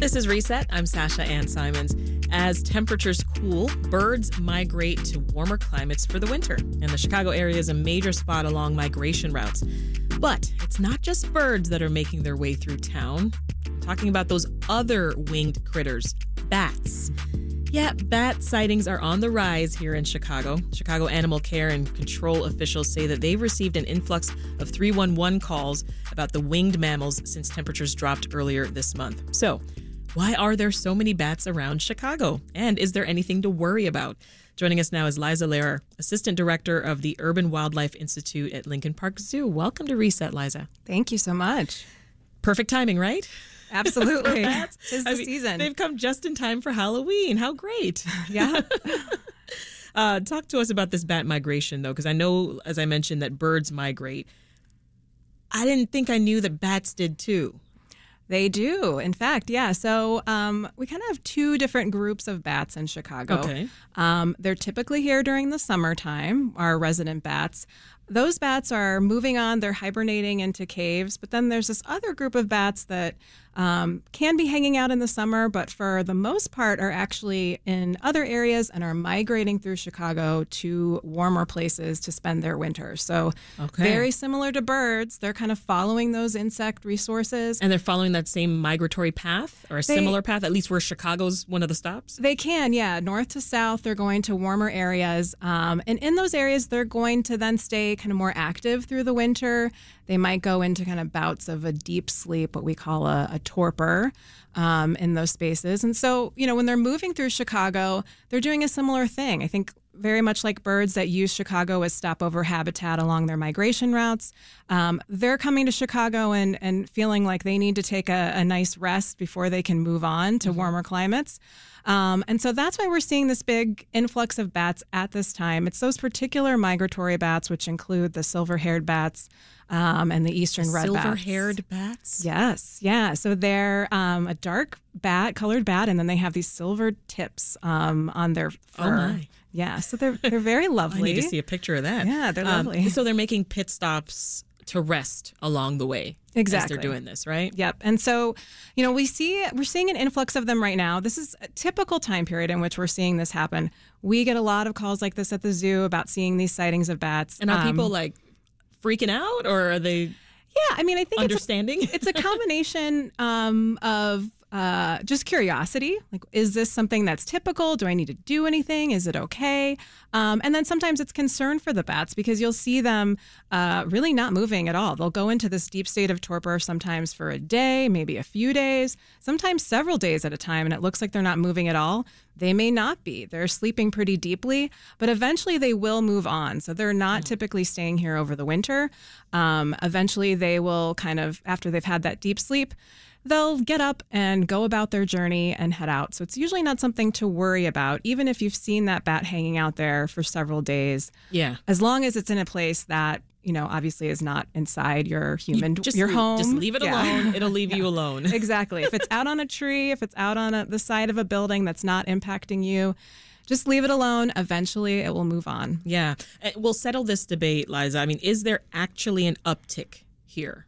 This is Reset. I'm Sasha Ann Simons. As temperatures cool, birds migrate to warmer climates for the winter, and the Chicago area is a major spot along migration routes. But it's not just birds that are making their way through town. I'm talking about those other winged critters, bats. Yeah, bat sightings are on the rise here in Chicago. Chicago Animal Care and Control officials say that they've received an influx of 311 calls about the winged mammals since temperatures dropped earlier this month. So, why are there so many bats around Chicago? And is there anything to worry about? Joining us now is Liza Lehrer, Assistant Director of the Urban Wildlife Institute at Lincoln Park Zoo. Welcome to Reset, Liza. Thank you so much. Perfect timing, right? Absolutely. Bats. Tis the I mean, season. They've come just in time for Halloween. How great. Yeah. Uh, talk to us about this bat migration, though, because I know, as I mentioned, that birds migrate. I didn't think I knew that bats did too. They do. In fact, yeah. So um, we kind of have two different groups of bats in Chicago. Okay. Um, they're typically here during the summertime, our resident bats. Those bats are moving on, they're hibernating into caves, but then there's this other group of bats that um, can be hanging out in the summer, but for the most part are actually in other areas and are migrating through Chicago to warmer places to spend their winter. So, Okay. very similar to birds, they're kind of following those insect resources. And they're following that same migratory path or a They- similar path, at least where Chicago's one of the stops. They can, yeah. North to south, they're going to warmer areas. Um, and in those areas, they're going to then stay kind of more active through the winter. They might go into kind of bouts of a deep sleep, what we call a, a torpor. Um, in those spaces. And so, you know, when they're moving through Chicago, they're doing a similar thing. I think very much like birds that use Chicago as stopover habitat along their migration routes. Um, they're coming to Chicago and, and feeling like they need to take a, a nice rest before they can move on to warmer climates. Um, and so that's why we're seeing this big influx of bats at this time. It's those particular migratory bats, which include the silver haired bats um, and the eastern red bats. Silver haired bats. Yes, yeah. So they're um, a dark bat, colored bat, and then they have these silver tips um, on their fur. Oh, my. Yeah, so they're they're very lovely. I need to see a picture of that. Yeah, they're Um, lovely. so they're making pit stops to rest along the way. Exactly. As they're doing this, right? Yep. And so, you know, we see we're seeing an influx of them right now. This is a typical time period in which we're seeing this happen. We get a lot of calls like this at the zoo about seeing these sightings of bats. And are Um, people like freaking out or are they Yeah, I mean, I think it's a, understanding? it's a combination um, of uh, just curiosity. Like, is this something that's typical? Do I need to do anything? Is it okay? Um, and then sometimes it's concern for the bats because you'll see them uh, really not moving at all. They'll go into this deep state of torpor sometimes for a day, maybe a few days, sometimes several days at a time, and it looks like they're not moving at all. They may not be. They're sleeping pretty deeply, but eventually they will move on. So they're not typically staying here over the winter. Um, eventually they will kind of, after they've had that deep sleep, they'll get up and go about their journey and head out. So it's usually not something to worry about, even if you've seen that bat hanging out there for several days, yeah. as long as it's in a place that, you know, obviously is not inside your human, Just your leave- home. Just leave it Yeah. alone. It'll leave you alone. exactly. If it's out on a tree, if it's out on a, the side of a building that's not impacting you, just leave it alone. Eventually it will move on. Yeah. Uh, We'll settle this debate, Liza. I mean, is there actually an uptick here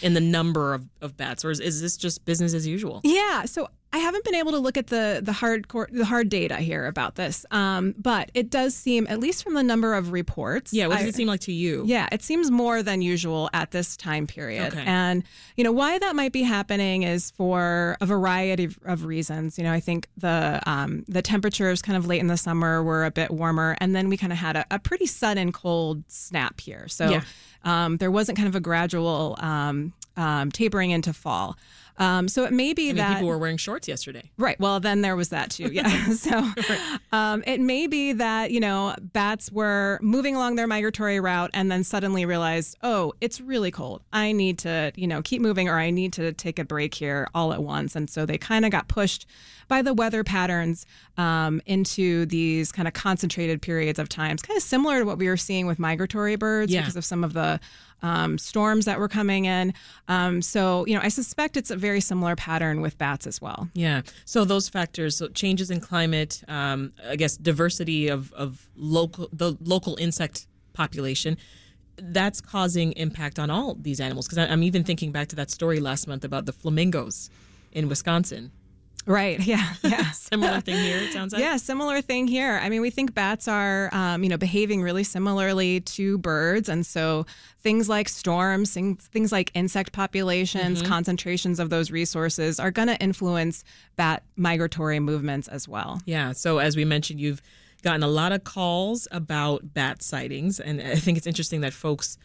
in the number of, of bats, or is, is this just business as usual? Yeah, so I haven't been able to look at the the hard core, the hard data here about this, um, but it does seem, at least from the number of reports, Yeah. What does I- it seem like to you? Yeah, it seems more than usual at this time period. Okay. And, you know, why that might be happening is for a variety of, of reasons. You know, I think the um, the temperatures kind of late in the summer were a bit warmer, and then we kind of had a, a pretty sudden cold snap here. So Yeah. um, there wasn't kind of a gradual um, um, tapering into fall. Um, so it may be I mean, that people were wearing shorts yesterday. Right. Well, then there was that too. Yeah. so um, it may be that, you know, bats were moving along their migratory route and then suddenly realized, oh, it's really cold. I need to, you know, keep moving or I need to take a break here all at once. And so they kind of got pushed by the weather patterns um, into these kind of concentrated periods of times, kind of similar to what we were seeing with migratory birds Yeah. because of some of the um, storms that were coming in. Um, so, you know, I suspect it's a very similar pattern with bats as well. Yeah. So those factors, so changes in climate, um, I guess diversity of, of local the local insect population, that's causing impact on all these animals. Because I'm even thinking back to that story last month about the flamingos in Wisconsin. Right. Yeah. Yeah. Similar thing here, it sounds like. Yeah, similar thing here. I mean, we think bats are, um, you know, behaving really similarly to birds, and so things like storms, things, things like insect populations, Mm-hmm. concentrations of those resources are going to influence bat migratory movements as well. Yeah. So as we mentioned, you've gotten a lot of calls about bat sightings, and I think it's interesting that folks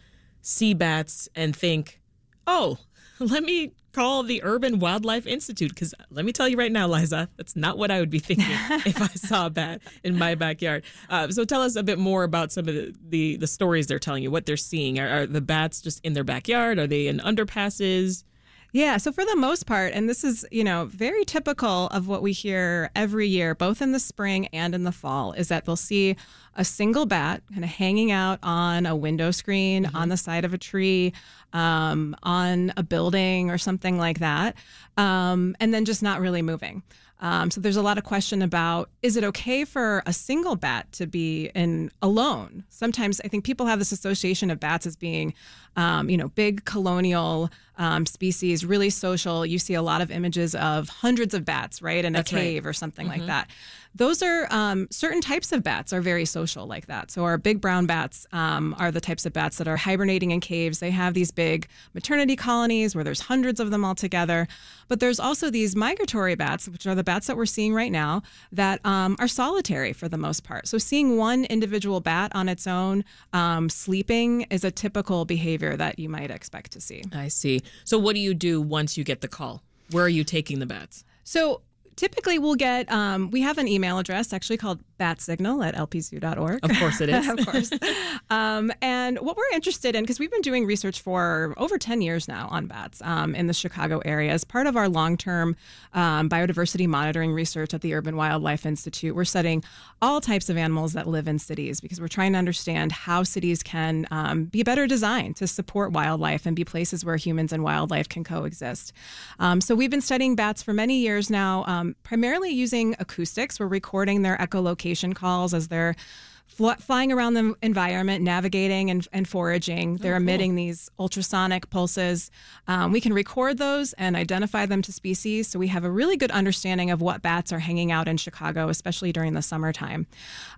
see bats and think, "Oh, let me call the Urban Wildlife Institute." Because let me tell you right now, Liza, that's not what I would be thinking if I saw a bat in my backyard. Uh, so tell us a bit more about some of the, the, the stories they're telling you, what they're seeing. Are, are the bats just in their backyard? Are they in underpasses? Yeah, so for the most part, and this is, you know, very typical of what we hear every year, both in the spring and in the fall, is that they'll see a single bat kind of hanging out on a window screen, on the side of a tree, um, on a building or something like that, um, and then just not really moving. Um, so there's a lot of question about is it okay for a single bat to be in alone? Sometimes I think people have this association of bats as being, um, you know, big colonial um, species, really social. You see a lot of images of hundreds of bats, right, in a That's right. cave or something like that. Those are um, certain types of bats are very social like that. So our big brown bats um, are the types of bats that are hibernating in caves. They have these big maternity colonies where there's hundreds of them all together. But there's also these migratory bats, which are the bats that we're seeing right now, that um, are solitary for the most part. So seeing one individual bat on its own um, sleeping is a typical behavior that you might expect to see. I see. So what do you do once you get the call? Where are you taking the bats? So typically we'll get um, we have an email address actually called batsignal at lpzoo.org Of course it is. of course. Um, and what we're interested in because we've been doing research for over 10 years now on bats um, in the chicago area as part of our long-term um, biodiversity monitoring research at the urban wildlife institute. We're studying all types of animals that live in cities because we're trying to understand how cities can um, be better designed to support wildlife and be places where humans and wildlife can coexist. Um, so we've been studying bats for many years now um, primarily using acoustics we're recording their echolocation calls as they're fl- flying around the environment, navigating and, and foraging. They're emitting these ultrasonic pulses. Um, we can record those and identify them to species. So we have a really good understanding of what bats are hanging out in Chicago, especially during the summertime.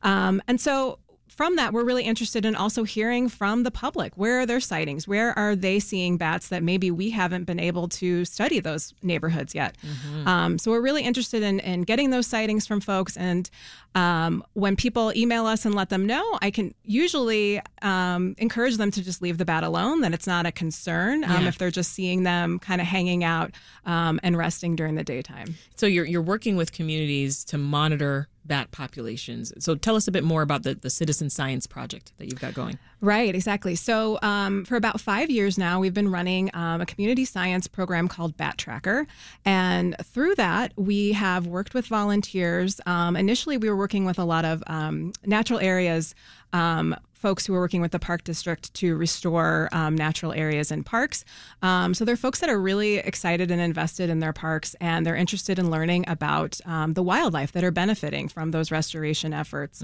Um, and so from that, we're really interested in also hearing from the public. Where are their sightings? Where are they seeing bats that maybe we haven't been able to study those neighborhoods yet? Um, so we're really interested in, in getting those sightings from folks. And um, when people email us and let them know, I can usually um, encourage them to just leave the bat alone, that it's not a concern um, Yeah. if they're just seeing them kind of hanging out um, and resting during the daytime. So you're you're working with communities to monitor bat populations. So tell us a bit more about the, the citizen science project that you've got going. Right, exactly. So, um, for about five years now, we've been running um, a community science program called Bat Tracker. And through that, we have worked with volunteers. Um, initially, we were working with a lot of um, natural areas. Folks who are working with the park district to restore um, natural areas in parks. Um, so they're folks that are really excited and invested in their parks, and they're interested in learning about um, the wildlife that are benefiting from those restoration efforts.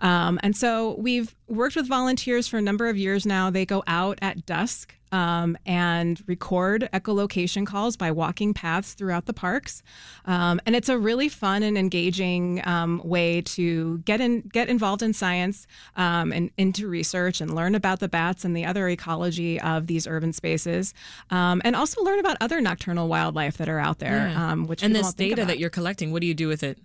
Um, and so we've worked with volunteers for a number of years now. They go out at dusk. Um, and record echolocation calls by walking paths throughout the parks, um, and it's a really fun and engaging um, way to get in, get involved in science um, and into research and learn about the bats and the other ecology of these urban spaces, um, and also learn about other nocturnal wildlife that are out there. Yeah. Um, which and this data that you're collecting, what do you do with it?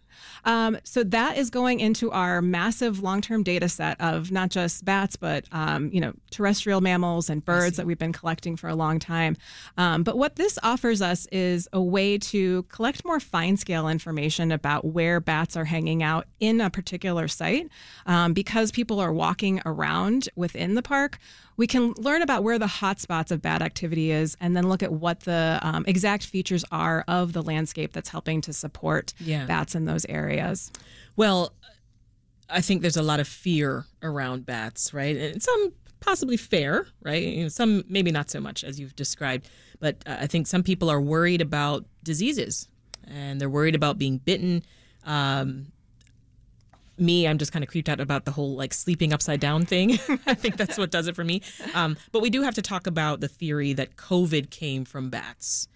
Um, so that is going into our massive long-term data set of not just bats, but um, you know terrestrial mammals and birds that we've been collecting for a long time. Um, but what this offers us is a way to collect more fine-scale information about where bats are hanging out in a particular site, um, because people are walking around within the park. We can learn about where the hotspots of bad activity is, and then look at what the um, exact features are of the landscape that's helping to support Yeah. bats in those areas. Well, I think there's a lot of fear around bats, right? And some possibly fair, right? You know, some maybe not so much as you've described, but uh, I think some people are worried about diseases and they're worried about being bitten. Um, me, I'm just kind of creeped out about the whole like sleeping upside down thing. I think that's what does it for me. Um, but we do have to talk about the theory that COVID came from bats.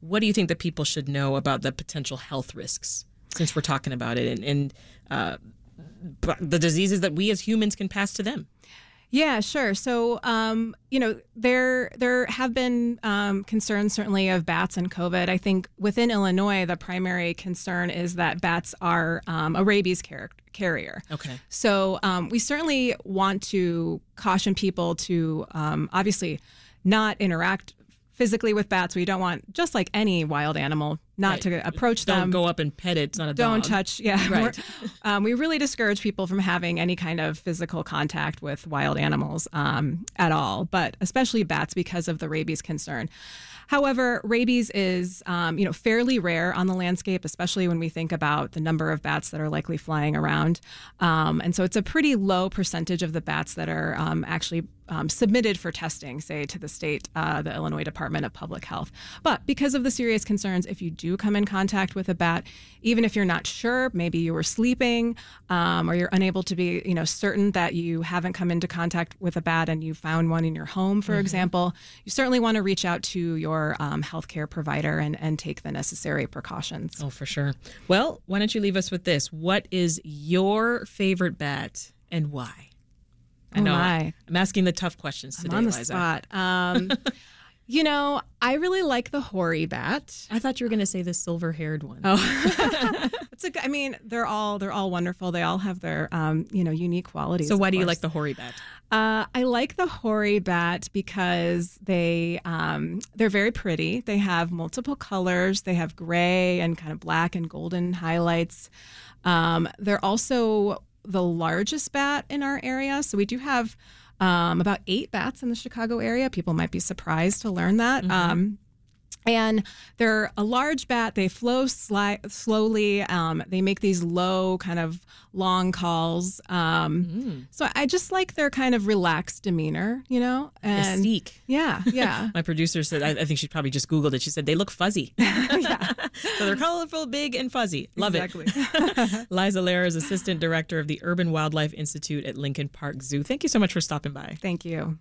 what do you think that people should know about the potential health risks since we're talking about it and, and uh, the diseases that we as humans can pass to them? Yeah, sure. So, um, you know, there there have been um, concerns certainly of bats and COVID. I think within Illinois, the primary concern is that bats are um, a rabies car- carrier. Okay. So um, we certainly want to caution people to um, obviously not interact physically with bats. We don't want just like any wild animal not Right. to approach them. Don't go up and pet it. It's not a don't dog. touch yeah Right. Um, we really discourage people from having any kind of physical contact with wild animals um, at all but especially bats because of the rabies concern however rabies is um, you know fairly rare on the landscape especially when we think about the number of bats that are likely flying around um, and so it's a pretty low percentage of the bats that are um, actually um, submitted for testing, say to the state, uh, the Illinois Department of Public Health. But because of the serious concerns, if you do come in contact with a bat, even if you're not sure, maybe you were sleeping, um, or you're unable to be, you know, certain that you haven't come into contact with a bat and you found one in your home, for example, you certainly want to reach out to your um, healthcare provider and, and take the necessary precautions. Oh, for sure. Well, why don't you leave us with this? What is your favorite bat and why? I Oh, know my. I'm asking the tough questions today, I'm on the Liza. spot. Um, you know, I really like the hoary bat. I thought you were going to say the silver-haired one. Oh, it's a. I mean, they're all they're all wonderful. They all have their um, you know unique qualities. so why do you like the hoary bat? Uh, I like the hoary bat because they um, they're very pretty. They have multiple colors. They have gray and kind of black and golden highlights. Um, they're also the largest bat in our area. So we do have um, about eight bats in the Chicago area. People might be surprised to learn that. Um, and they're a large bat. They flow sli- slowly. Um, they make these low, kind of long calls. Um, So I just like their kind of relaxed demeanor, you know. And Mystique. yeah, yeah. My producer said, I, I think she probably just Googled it. She said, they look fuzzy. so they're colorful, big, and fuzzy. Love Exactly. it. Liza Lehrer is Assistant Director of the Urban Wildlife Institute at Lincoln Park Zoo. Thank you so much for stopping by. Thank you.